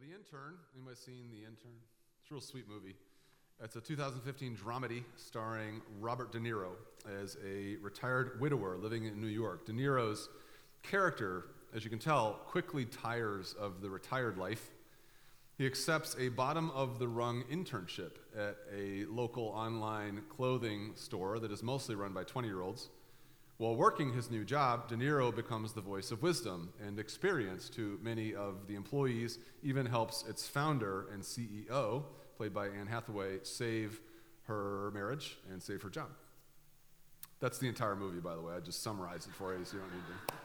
Well, The Intern, anybody seen The Intern? It's a real sweet movie. It's a 2015 dramedy starring Robert De Niro as a retired widower living in New York. De Niro's character, as you can tell, quickly tires of the retired life. He accepts a bottom of the rung internship at a local online clothing store that is mostly run by 20 year olds. While working his new job, De Niro becomes the voice of wisdom and experience to many of the employees, even helps its founder and CEO, played by Anne Hathaway, save her marriage and save her job. That's the entire movie, by the way. I just summarized it for you, so you don't need to.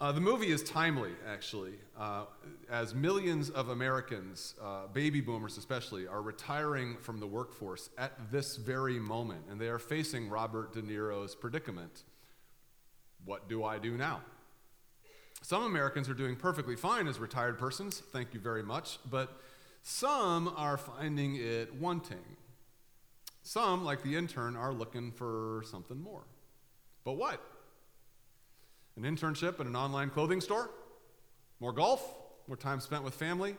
Uh, the movie is timely, actually, uh, as millions of Americans, uh, baby boomers especially, are retiring from the workforce at this very moment, and they are facing Robert De Niro's predicament. What do I do now? Some Americans are doing perfectly fine as retired persons, thank you very much, but some are finding it wanting. Some, like the intern, are looking for something more. But what? An internship at an online clothing store, more golf, more time spent with family.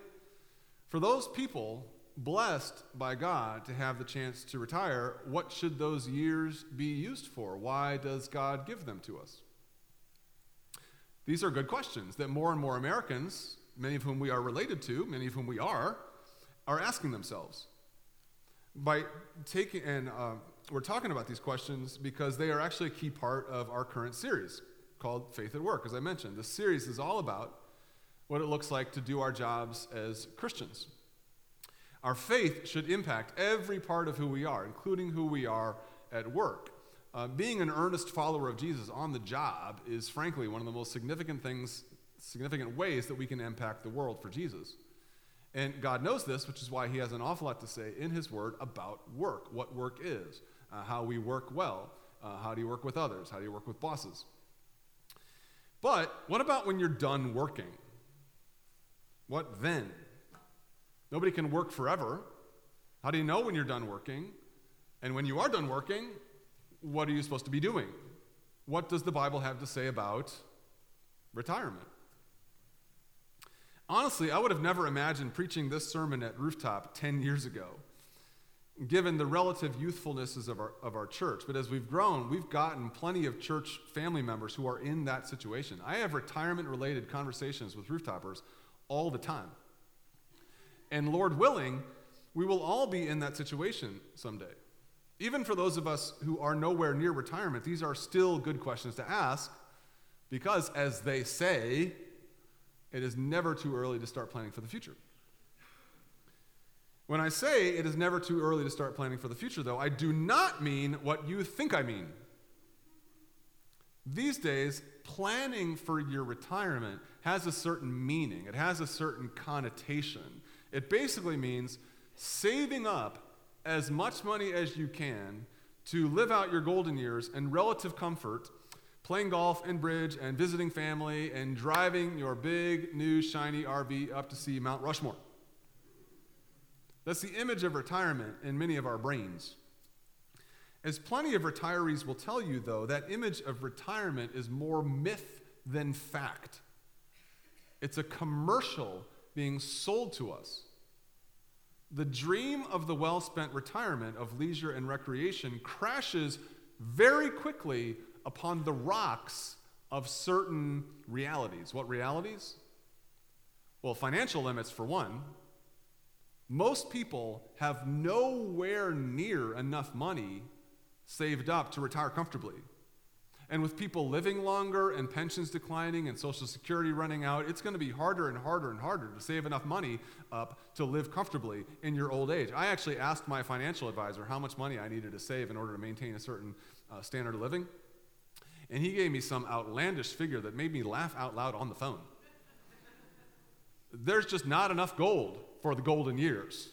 For those people blessed by God to have the chance to retire, what should those years be used for? Why does God give them to us? These are good questions that more and more Americans, many of whom we are related to, many of whom we are, are asking themselves. By taking, and uh, we're talking about these questions because they are actually a key part of our current series called Faith at Work, as I mentioned. This series is all about what it looks like to do our jobs as Christians. Our faith should impact every part of who we are, including who we are at work. Uh, being an earnest follower of Jesus on the job is, frankly, one of the most significant things, significant ways that we can impact the world for Jesus. And God knows this, which is why He has an awful lot to say in His Word about work, what work is, uh, how we work well, uh, how do you work with others, how do you work with bosses. But what about when you're done working? What then? Nobody can work forever. How do you know when you're done working? And when you are done working, what are you supposed to be doing? What does the Bible have to say about retirement? Honestly, I would have never imagined preaching this sermon at Rooftop 10 years ago given the relative youthfulnesses of our, of our church. But as we've grown, we've gotten plenty of church family members who are in that situation. I have retirement related conversations with rooftoppers all the time. And Lord willing, we will all be in that situation someday. Even for those of us who are nowhere near retirement, these are still good questions to ask because, as they say, it is never too early to start planning for the future. When I say it is never too early to start planning for the future, though, I do not mean what you think I mean. These days, planning for your retirement has a certain meaning, it has a certain connotation. It basically means saving up as much money as you can to live out your golden years in relative comfort, playing golf and bridge and visiting family and driving your big, new, shiny RV up to see Mount Rushmore. That's the image of retirement in many of our brains. As plenty of retirees will tell you, though, that image of retirement is more myth than fact. It's a commercial being sold to us. The dream of the well spent retirement of leisure and recreation crashes very quickly upon the rocks of certain realities. What realities? Well, financial limits, for one, most people have nowhere near enough money saved up to retire comfortably. And with people living longer and pensions declining and Social Security running out, it's going to be harder and harder and harder to save enough money up to live comfortably in your old age. I actually asked my financial advisor how much money I needed to save in order to maintain a certain uh, standard of living. And he gave me some outlandish figure that made me laugh out loud on the phone. There's just not enough gold for the golden years.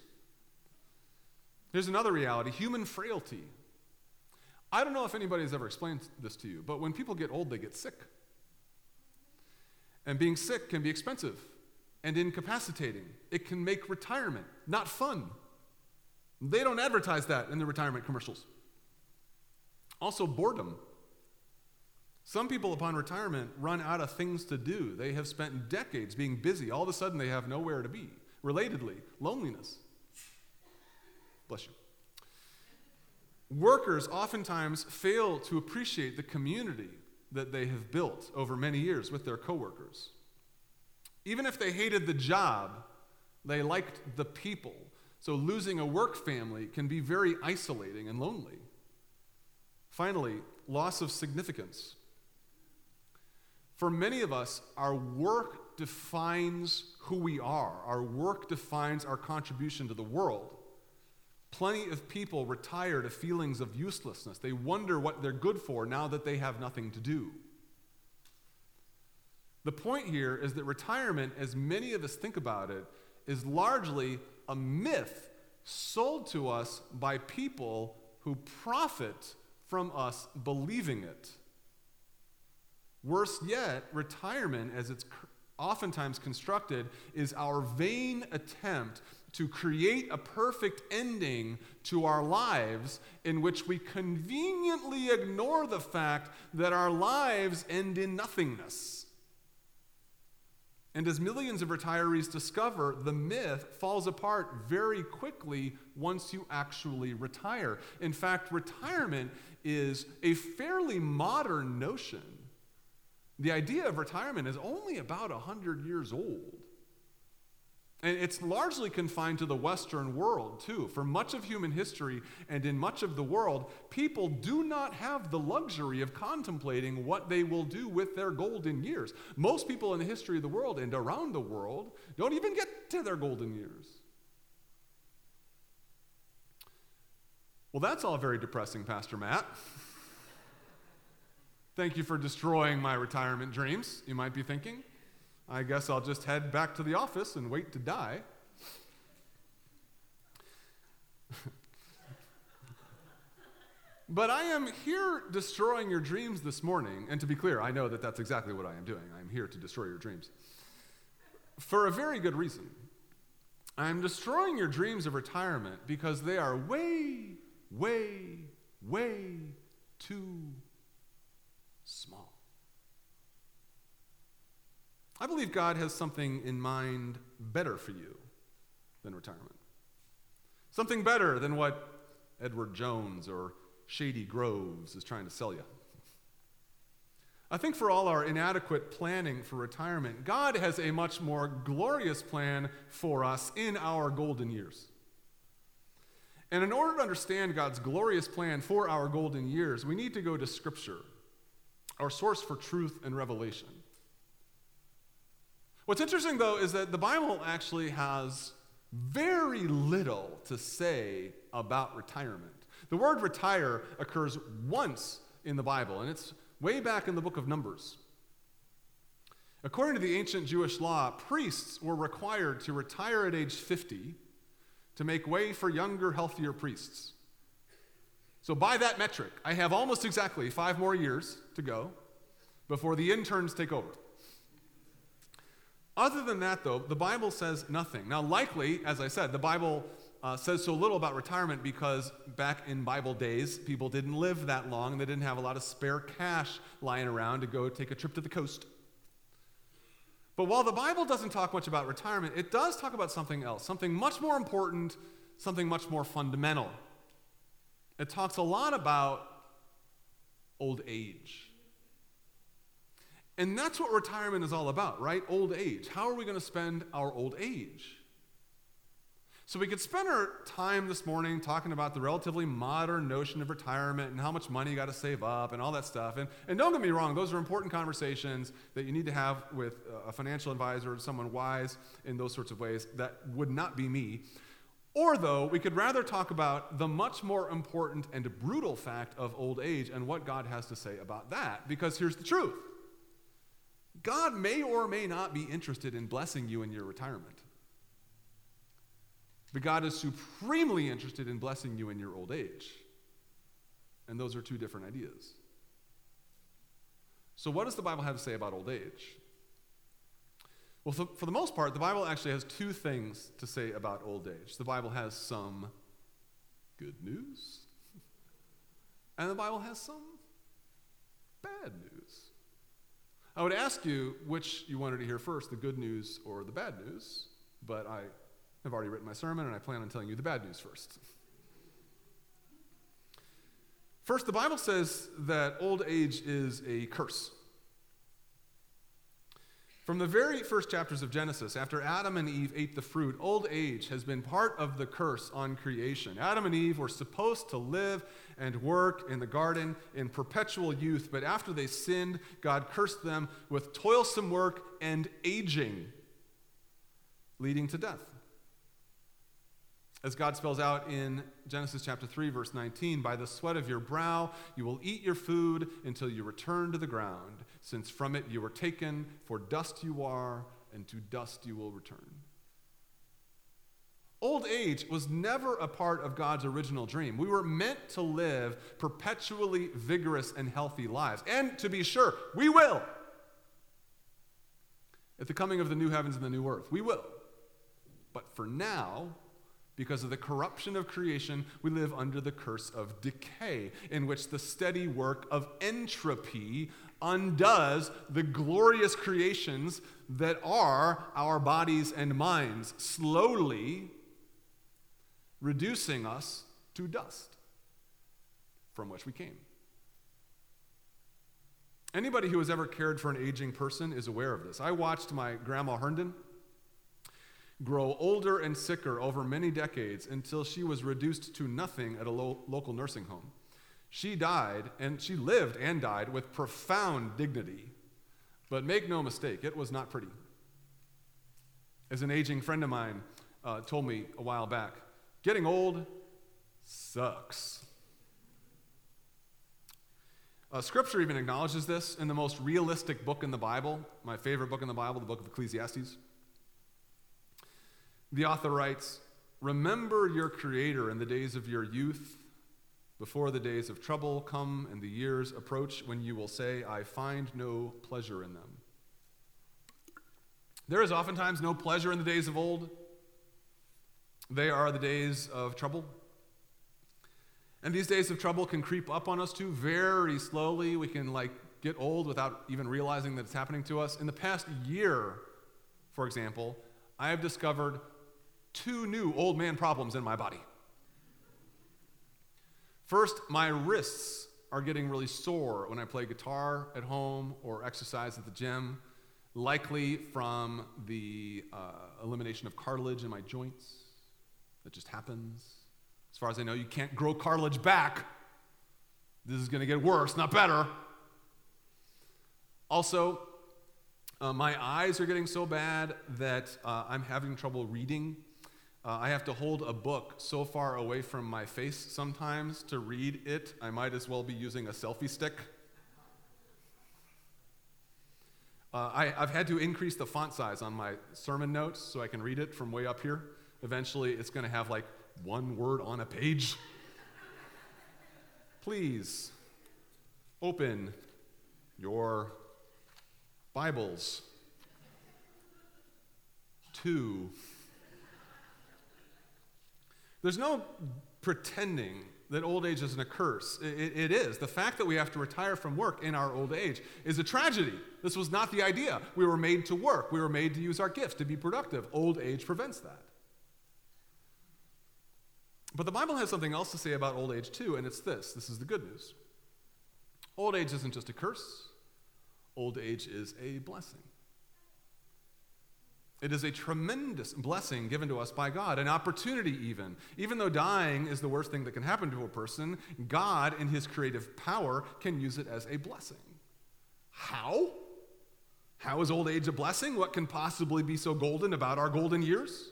Here's another reality human frailty. I don't know if anybody has ever explained this to you, but when people get old, they get sick. And being sick can be expensive and incapacitating. It can make retirement not fun. They don't advertise that in the retirement commercials. Also, boredom. Some people, upon retirement, run out of things to do. They have spent decades being busy. All of a sudden, they have nowhere to be. Relatedly, loneliness. Bless you. Workers oftentimes fail to appreciate the community that they have built over many years with their coworkers. Even if they hated the job, they liked the people. So losing a work family can be very isolating and lonely. Finally, loss of significance. For many of us, our work defines who we are, our work defines our contribution to the world. Plenty of people retire to feelings of uselessness. They wonder what they're good for now that they have nothing to do. The point here is that retirement, as many of us think about it, is largely a myth sold to us by people who profit from us believing it. Worse yet, retirement, as it's oftentimes constructed, is our vain attempt to create a perfect ending to our lives in which we conveniently ignore the fact that our lives end in nothingness. And as millions of retirees discover, the myth falls apart very quickly once you actually retire. In fact, retirement is a fairly modern notion. The idea of retirement is only about 100 years old. And it's largely confined to the Western world, too. For much of human history and in much of the world, people do not have the luxury of contemplating what they will do with their golden years. Most people in the history of the world and around the world don't even get to their golden years. Well, that's all very depressing, Pastor Matt. Thank you for destroying my retirement dreams, you might be thinking. I guess I'll just head back to the office and wait to die. but I am here destroying your dreams this morning. And to be clear, I know that that's exactly what I am doing. I'm here to destroy your dreams. For a very good reason. I'm destroying your dreams of retirement because they are way, way, way too small. I believe God has something in mind better for you than retirement. Something better than what Edward Jones or Shady Groves is trying to sell you. I think for all our inadequate planning for retirement, God has a much more glorious plan for us in our golden years. And in order to understand God's glorious plan for our golden years, we need to go to Scripture our source for truth and revelation. What's interesting, though, is that the Bible actually has very little to say about retirement. The word retire occurs once in the Bible, and it's way back in the book of Numbers. According to the ancient Jewish law, priests were required to retire at age 50 to make way for younger, healthier priests. So, by that metric, I have almost exactly five more years to go before the interns take over. Other than that, though, the Bible says nothing. Now, likely, as I said, the Bible uh, says so little about retirement because back in Bible days, people didn't live that long and they didn't have a lot of spare cash lying around to go take a trip to the coast. But while the Bible doesn't talk much about retirement, it does talk about something else, something much more important, something much more fundamental. It talks a lot about old age. And that's what retirement is all about, right? Old age. How are we going to spend our old age? So we could spend our time this morning talking about the relatively modern notion of retirement and how much money you got to save up and all that stuff. And, and don't get me wrong, those are important conversations that you need to have with a financial advisor or someone wise in those sorts of ways. That would not be me. Or, though, we could rather talk about the much more important and brutal fact of old age and what God has to say about that. Because here's the truth God may or may not be interested in blessing you in your retirement. But God is supremely interested in blessing you in your old age. And those are two different ideas. So, what does the Bible have to say about old age? Well, for the most part, the Bible actually has two things to say about old age. The Bible has some good news, and the Bible has some bad news. I would ask you which you wanted to hear first, the good news or the bad news, but I have already written my sermon and I plan on telling you the bad news first. First, the Bible says that old age is a curse. From the very first chapters of Genesis, after Adam and Eve ate the fruit, old age has been part of the curse on creation. Adam and Eve were supposed to live and work in the garden in perpetual youth, but after they sinned, God cursed them with toilsome work and aging, leading to death. As God spells out in Genesis chapter 3, verse 19, by the sweat of your brow you will eat your food until you return to the ground since from it you were taken, for dust you are, and to dust you will return. Old age was never a part of God's original dream. We were meant to live perpetually vigorous and healthy lives. And to be sure, we will. At the coming of the new heavens and the new earth, we will. But for now, because of the corruption of creation, we live under the curse of decay, in which the steady work of entropy undoes the glorious creations that are our bodies and minds, slowly reducing us to dust from which we came. Anybody who has ever cared for an aging person is aware of this. I watched my grandma Herndon grow older and sicker over many decades until she was reduced to nothing at a lo- local nursing home. She died, and she lived and died with profound dignity. But make no mistake, it was not pretty. As an aging friend of mine uh, told me a while back, getting old sucks. Uh, scripture even acknowledges this in the most realistic book in the Bible, my favorite book in the Bible, the book of Ecclesiastes. The author writes Remember your Creator in the days of your youth before the days of trouble come and the years approach when you will say, I find no pleasure in them. There is oftentimes no pleasure in the days of old. They are the days of trouble. And these days of trouble can creep up on us too very slowly. We can like get old without even realizing that it's happening to us. In the past year, for example, I have discovered two new old man problems in my body. First, my wrists are getting really sore when I play guitar at home or exercise at the gym, likely from the uh, elimination of cartilage in my joints. That just happens. As far as I know, you can't grow cartilage back. This is going to get worse, not better. Also, uh, my eyes are getting so bad that uh, I'm having trouble reading uh, I have to hold a book so far away from my face sometimes to read it, I might as well be using a selfie stick. Uh, I, have had to increase the font size on my sermon notes so I can read it from way up here. Eventually, it's going to have like one word on a page. Please open your Bibles to there's no pretending that old age isn't a curse. It, it is. The fact that we have to retire from work in our old age is a tragedy. This was not the idea. We were made to work, we were made to use our gifts, to be productive. Old age prevents that. But the Bible has something else to say about old age, too, and it's this this is the good news. Old age isn't just a curse, old age is a blessing. It is a tremendous blessing given to us by God, an opportunity, even. Even though dying is the worst thing that can happen to a person, God, in His creative power, can use it as a blessing. How? How is old age a blessing? What can possibly be so golden about our golden years?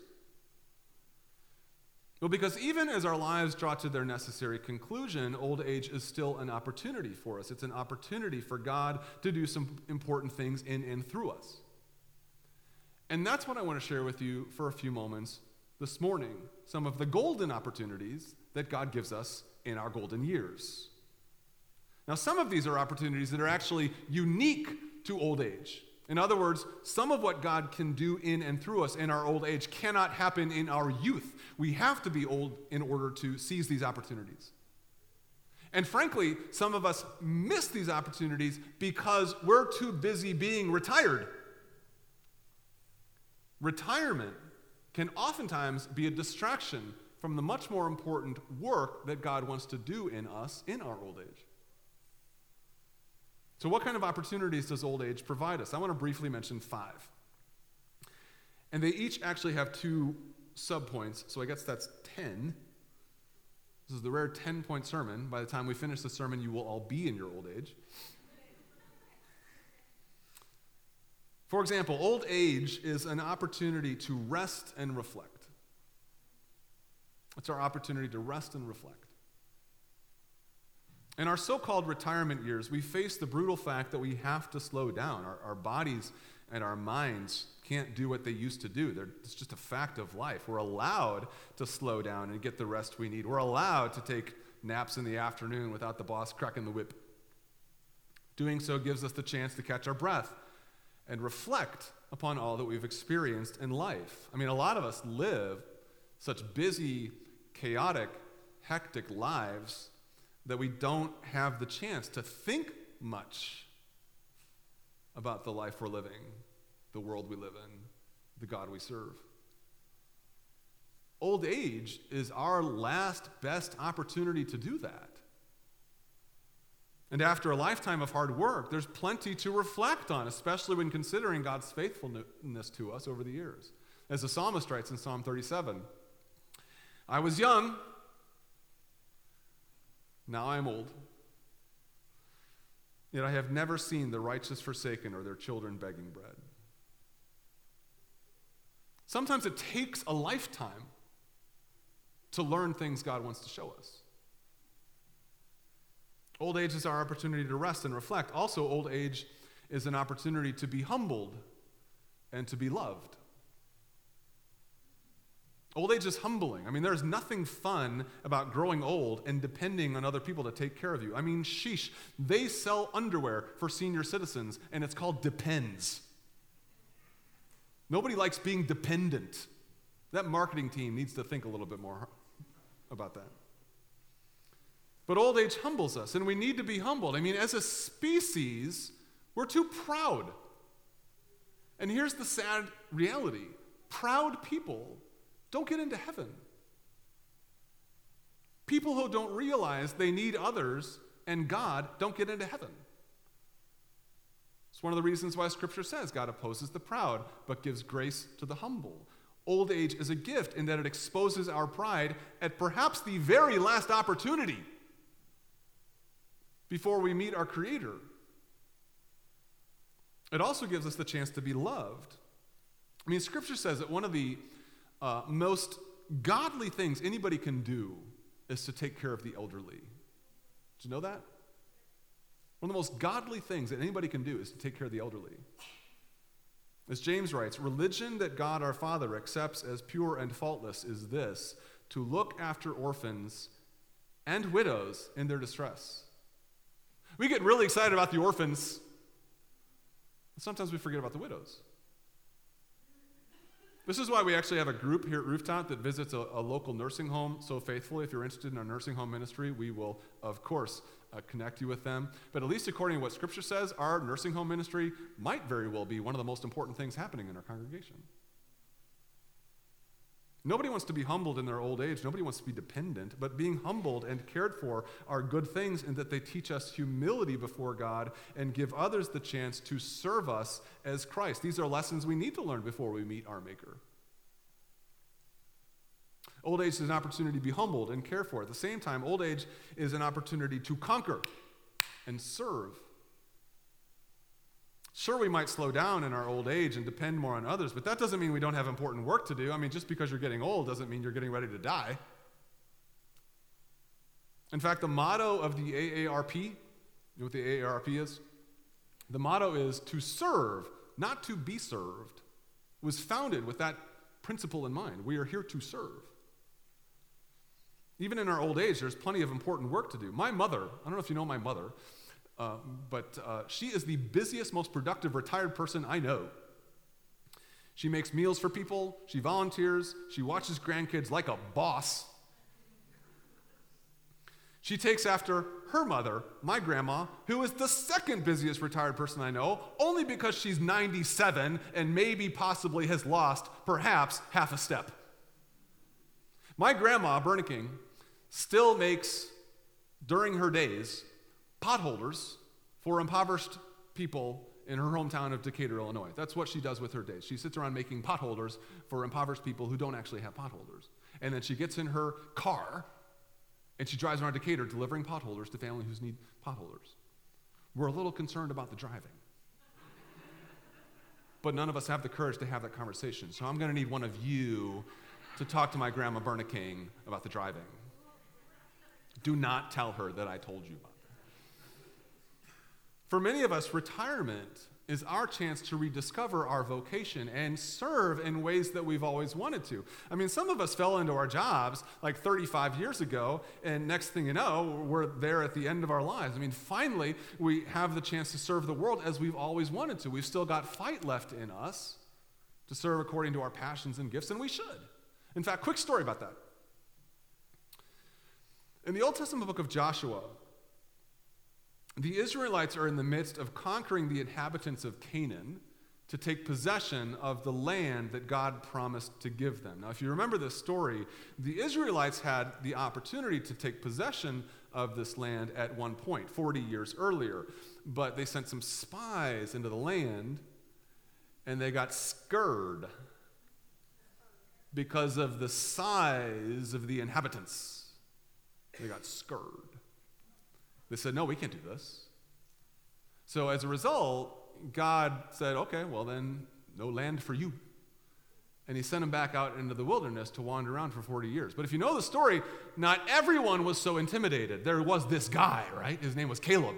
Well, because even as our lives draw to their necessary conclusion, old age is still an opportunity for us. It's an opportunity for God to do some important things in and through us. And that's what I want to share with you for a few moments this morning some of the golden opportunities that God gives us in our golden years. Now, some of these are opportunities that are actually unique to old age. In other words, some of what God can do in and through us in our old age cannot happen in our youth. We have to be old in order to seize these opportunities. And frankly, some of us miss these opportunities because we're too busy being retired. Retirement can oftentimes be a distraction from the much more important work that God wants to do in us in our old age. So, what kind of opportunities does old age provide us? I want to briefly mention five. And they each actually have two subpoints, so I guess that's 10. This is the rare 10 point sermon. By the time we finish the sermon, you will all be in your old age. For example, old age is an opportunity to rest and reflect. It's our opportunity to rest and reflect. In our so called retirement years, we face the brutal fact that we have to slow down. Our, our bodies and our minds can't do what they used to do. They're, it's just a fact of life. We're allowed to slow down and get the rest we need. We're allowed to take naps in the afternoon without the boss cracking the whip. Doing so gives us the chance to catch our breath and reflect upon all that we've experienced in life. I mean, a lot of us live such busy, chaotic, hectic lives that we don't have the chance to think much about the life we're living, the world we live in, the God we serve. Old age is our last best opportunity to do that. And after a lifetime of hard work, there's plenty to reflect on, especially when considering God's faithfulness to us over the years. As the psalmist writes in Psalm 37 I was young, now I am old. Yet I have never seen the righteous forsaken or their children begging bread. Sometimes it takes a lifetime to learn things God wants to show us. Old age is our opportunity to rest and reflect. Also, old age is an opportunity to be humbled and to be loved. Old age is humbling. I mean, there's nothing fun about growing old and depending on other people to take care of you. I mean, sheesh, they sell underwear for senior citizens, and it's called Depends. Nobody likes being dependent. That marketing team needs to think a little bit more about that. But old age humbles us, and we need to be humbled. I mean, as a species, we're too proud. And here's the sad reality proud people don't get into heaven. People who don't realize they need others and God don't get into heaven. It's one of the reasons why Scripture says God opposes the proud, but gives grace to the humble. Old age is a gift in that it exposes our pride at perhaps the very last opportunity before we meet our Creator. It also gives us the chance to be loved. I mean, Scripture says that one of the uh, most godly things anybody can do is to take care of the elderly. Did you know that? One of the most godly things that anybody can do is to take care of the elderly. As James writes, religion that God our Father accepts as pure and faultless is this to look after orphans and widows in their distress. We get really excited about the orphans, sometimes we forget about the widows. This is why we actually have a group here at Rooftop that visits a, a, local nursing home so faithfully. If you're interested in our nursing home ministry, we will, of course, uh, connect you with them. But at least according to what Scripture says, our nursing home ministry might very well be one of the most important things happening in our congregation. Nobody wants to be humbled in their old age. Nobody wants to be dependent. But being humbled and cared for are good things in that they teach us humility before God and give others the chance to serve us as Christ. These are lessons we need to learn before we meet our Maker. Old age is an opportunity to be humbled and cared for. At the same time, old age is an opportunity to conquer and serve. Sure, we might slow down in our old age and depend more on others, but that doesn't mean we don't have important work to do. I mean, just because you're getting old doesn't mean you're getting ready to die. In fact, the motto of the AARP, you know what the AARP is? The motto is to serve, not to be served. Was founded with that principle in mind. We are here to serve. Even in our old age, there's plenty of important work to do. My mother, I don't know if you know my mother, uh, but uh, she is the busiest, most productive retired person I know. She makes meals for people, she volunteers, she watches grandkids like a boss. She takes after her mother, my grandma, who is the second busiest retired person I know, only because she's 97 and maybe possibly has lost perhaps half a step. My grandma, Berniking, still makes, during her days, potholders for impoverished people in her hometown of Decatur, Illinois. That's what she does with her days. She sits around making potholders for impoverished people who don't actually have potholders. And then she gets in her car and she drives around Decatur delivering potholders to families who need potholders. We're a little concerned about the driving. but none of us have the courage to have that conversation. So I'm going to need one of you to talk to my grandma Berna King about the driving. Do not tell her that I told you about. For many of us, retirement is our chance to rediscover our vocation and serve in ways that we've always wanted to. I mean, some of us fell into our jobs like 35 years ago, and next thing you know, we're there at the end of our lives. I mean, finally, we have the chance to serve the world as we've always wanted to. We've still got fight left in us to serve according to our passions and gifts, and we should. In fact, quick story about that. In the Old Testament book of Joshua, the Israelites are in the midst of conquering the inhabitants of Canaan to take possession of the land that God promised to give them. Now, if you remember this story, the Israelites had the opportunity to take possession of this land at one point, 40 years earlier, but they sent some spies into the land and they got scared because of the size of the inhabitants. They got scared. They said, No, we can't do this. So as a result, God said, Okay, well then, no land for you. And he sent them back out into the wilderness to wander around for 40 years. But if you know the story, not everyone was so intimidated. There was this guy, right? His name was Caleb.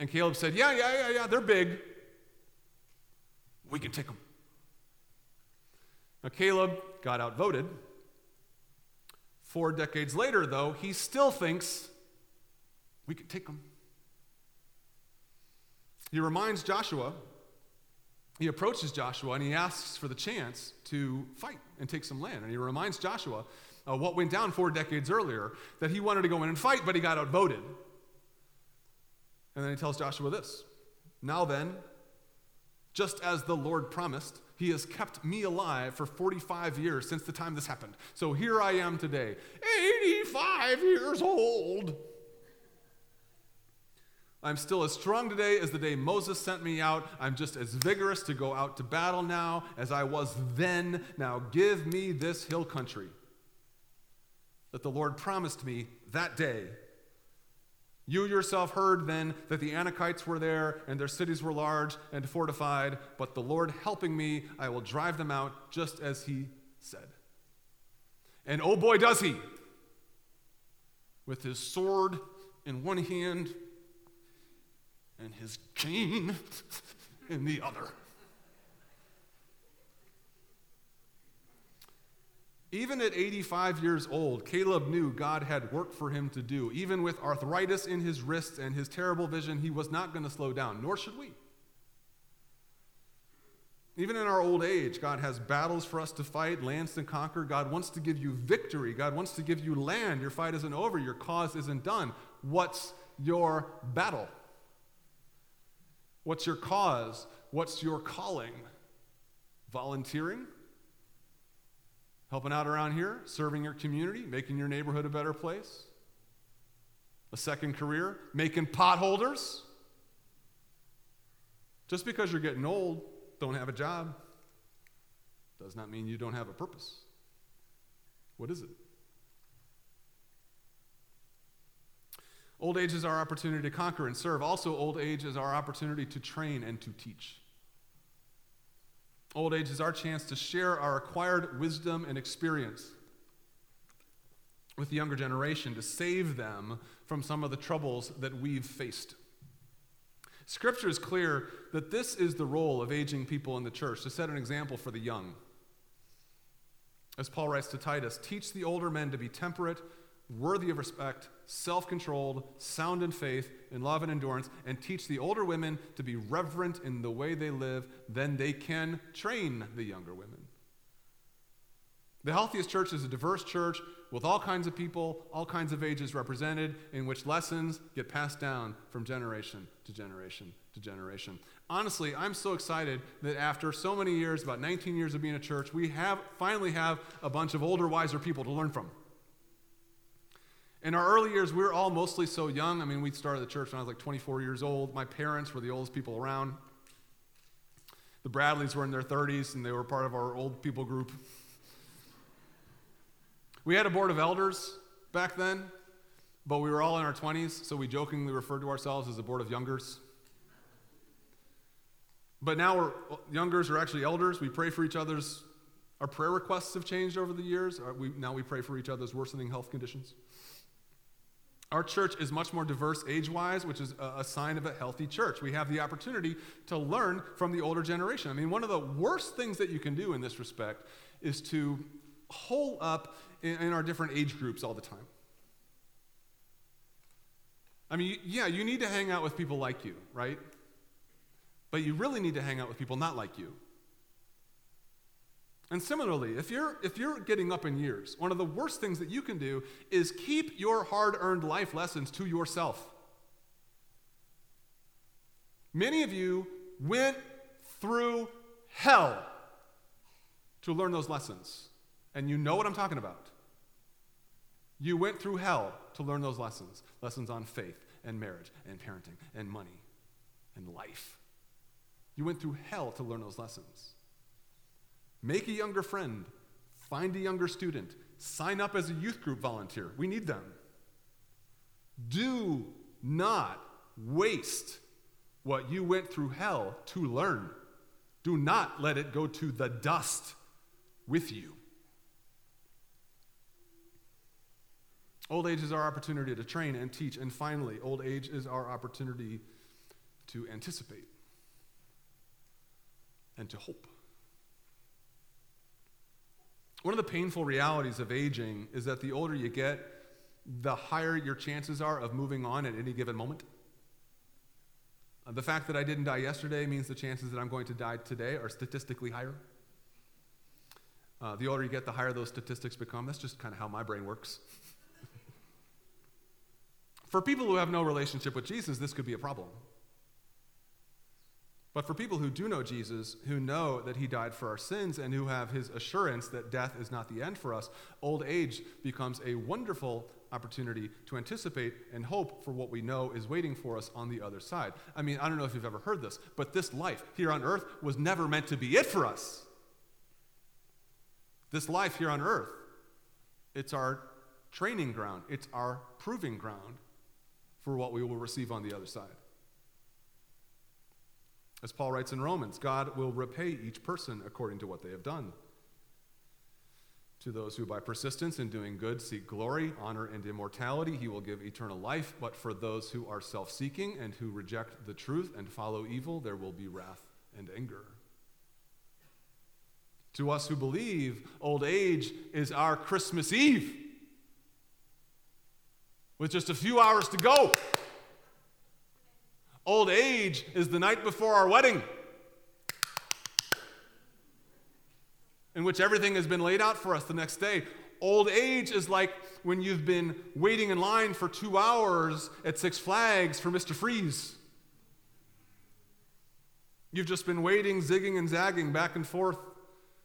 And Caleb said, Yeah, yeah, yeah, yeah, they're big. We can take them. Now, Caleb got outvoted. Four decades later, though, he still thinks we could take them. He reminds Joshua, he approaches Joshua and he asks for the chance to fight and take some land. And he reminds Joshua uh, what went down four decades earlier that he wanted to go in and fight, but he got outvoted. And then he tells Joshua this Now then, just as the Lord promised, he has kept me alive for 45 years since the time this happened. So here I am today, 85 years old. I'm still as strong today as the day Moses sent me out. I'm just as vigorous to go out to battle now as I was then. Now give me this hill country that the Lord promised me that day. You yourself heard then that the Anakites were there and their cities were large and fortified, but the Lord helping me, I will drive them out just as he said. And oh boy, does he! With his sword in one hand and his cane in the other. Even at 85 years old, Caleb knew God had work for him to do. Even with arthritis in his wrists and his terrible vision, he was not going to slow down, nor should we. Even in our old age, God has battles for us to fight, lands to conquer. God wants to give you victory. God wants to give you land. Your fight isn't over, your cause isn't done. What's your battle? What's your cause? What's your calling? Volunteering? Helping out around here? Serving your community? Making your neighborhood a better place? A second career? Making potholders? Just because you're getting old, don't have a job, does not mean you don't have a purpose. What is it? Old age is our opportunity to conquer and serve. Also, old age is our opportunity to train and to teach. Old age is our chance to share our acquired wisdom and experience with the younger generation to save them from some of the troubles that we've faced. Scripture is clear that this is the role of aging people in the church to set an example for the young. As Paul writes to Titus, teach the older men to be temperate worthy of respect, self controlled, sound in faith, in love and endurance, and teach the older women to be reverent in the way they live, then they can train the younger women. The healthiest church is a diverse church with all kinds of people, all kinds of ages represented, in which lessons get passed down from generation to generation to generation. Honestly, I'm so excited that after so many years, about 19 years of being a church, we have finally have a bunch of older, wiser people to learn from. In our early years, we were all mostly so young. I mean, we started the church when I was like 24 years old. My parents were the oldest people around. The Bradleys were in their 30s, and they were part of our old people group. We had a board of elders back then, but we were all in our 20s, so we jokingly referred to ourselves as a board of youngers. But now we're youngers are actually elders. We pray for each other's. Our prayer requests have changed over the years. Uh, we, now we pray for each other's worsening health conditions. Our church is much more diverse age wise, which is a, sign of a healthy church. We have the opportunity to learn from the older generation. I mean, one of the worst things that you can do in this respect is to hole up in our different age groups all the time. I mean, yeah, you need to hang out with people like you, right? But you really need to hang out with people not like you. And similarly, if you're, if you're getting up in years, one of the worst things that you can do is keep your hard earned life lessons to yourself. Many of you went through hell to learn those lessons. And you know what I'm talking about. You went through hell to learn those lessons lessons on faith and marriage and parenting and money and life. You went through hell to learn those lessons. Make a younger friend, find a younger student, sign up as a youth group volunteer. We need them. Do not waste what you went through hell to learn. Do not let it go to the dust with you. Old age is our opportunity to train and teach. And finally, old age is our opportunity to anticipate and to hope. One of the painful realities of aging is that the older you get, the higher your chances are of moving on at any given moment. Uh, the fact that I didn't die yesterday means the chances that I'm going to die today are statistically higher. Uh, the older you get, the higher those statistics become. That's just kind of how my brain works. For people who have no relationship with Jesus, this could be a problem. But for people who do know Jesus, who know that he died for our sins, and who have his assurance that death is not the end for us, old age becomes a wonderful opportunity to anticipate and hope for what we know is waiting for us on the other side. I mean, I don't know if you've ever heard this, but this life here on earth was never meant to be it for us. This life here on earth, it's our training ground, it's our proving ground for what we will receive on the other side. As Paul writes in Romans, God will repay each person according to what they have done. To those who by persistence in doing good seek glory, honor, and immortality, he will give eternal life. But for those who are self seeking and who reject the truth and follow evil, there will be wrath and anger. To us who believe, old age is our Christmas Eve with just a few hours to go. Old age is the night before our wedding, in which everything has been laid out for us the next day. Old age is like when you've been waiting in line for two hours at Six Flags for Mr. Freeze. You've just been waiting, zigging and zagging back and forth,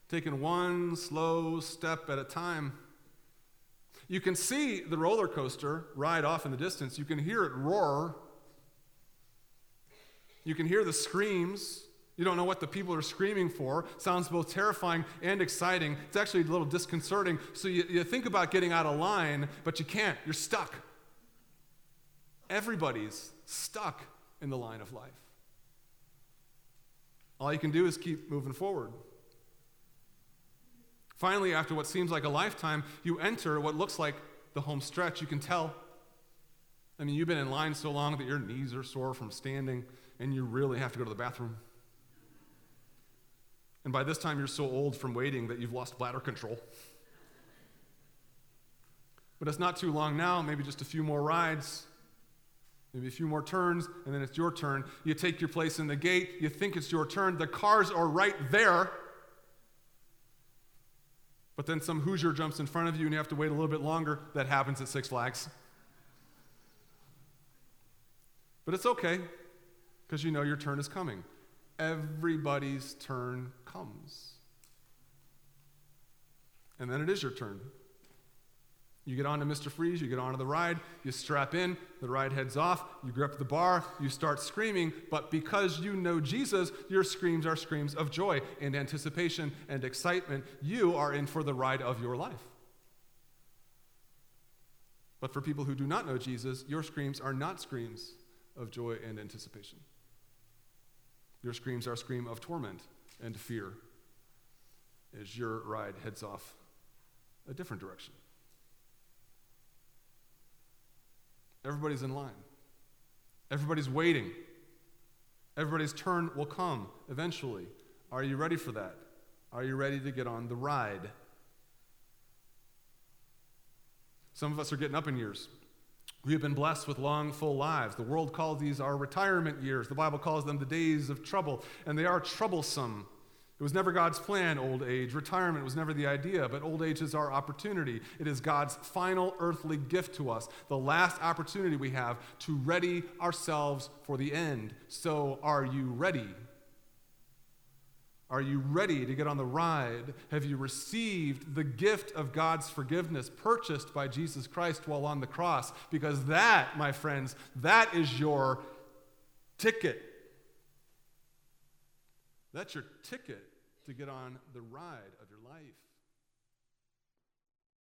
taking one slow step at a time. You can see the roller coaster ride off in the distance. You can hear it roar. You can hear the screams. You don't know what the people are screaming for. Sounds both terrifying and exciting. It's actually a little disconcerting. So you, you think about getting out of line, but you can't. You're stuck. Everybody's stuck in the line of life. All you can do is keep moving forward. Finally, after what seems like a lifetime, you enter what looks like the home stretch. You can tell. I mean, you've been in line so long that your knees are sore from standing, and you really have to go to the bathroom. And by this time, you're so old from waiting that you've lost bladder control. But it's not too long now, maybe just a few more rides, maybe a few more turns, and then it's your turn. You take your place in the gate, you think it's your turn, the cars are right there. But then some Hoosier jumps in front of you and you have to wait a little bit longer. That happens at Six Flags. But it's okay because you know your turn is coming. Everybody's turn comes. And then it is your turn. You get on to Mr. Freeze, you get onto the ride, you strap in, the ride heads off, you grip the bar, you start screaming, but because you know Jesus, your screams are screams of joy and anticipation and excitement. You are in for the ride of your life. But for people who do not know Jesus, your screams are not screams of joy and anticipation. Your screams are a scream of torment and fear as your ride heads off a different direction. Everybody's in line. Everybody's waiting. Everybody's turn will come eventually. Are you ready for that? Are you ready to get on the ride? Some of us are getting up in years. We have been blessed with long, full lives. The world calls these our retirement years. The Bible calls them the days of trouble, and they are troublesome. It was never God's plan, old age. Retirement was never the idea, but old age is our opportunity. It is God's final earthly gift to us, the last opportunity we have to ready ourselves for the end. So, are you ready? Are you ready to get on the ride? Have you received the gift of God's forgiveness purchased by Jesus Christ while on the cross? Because that, my friends, that is your ticket that's your ticket to get on the ride of your life.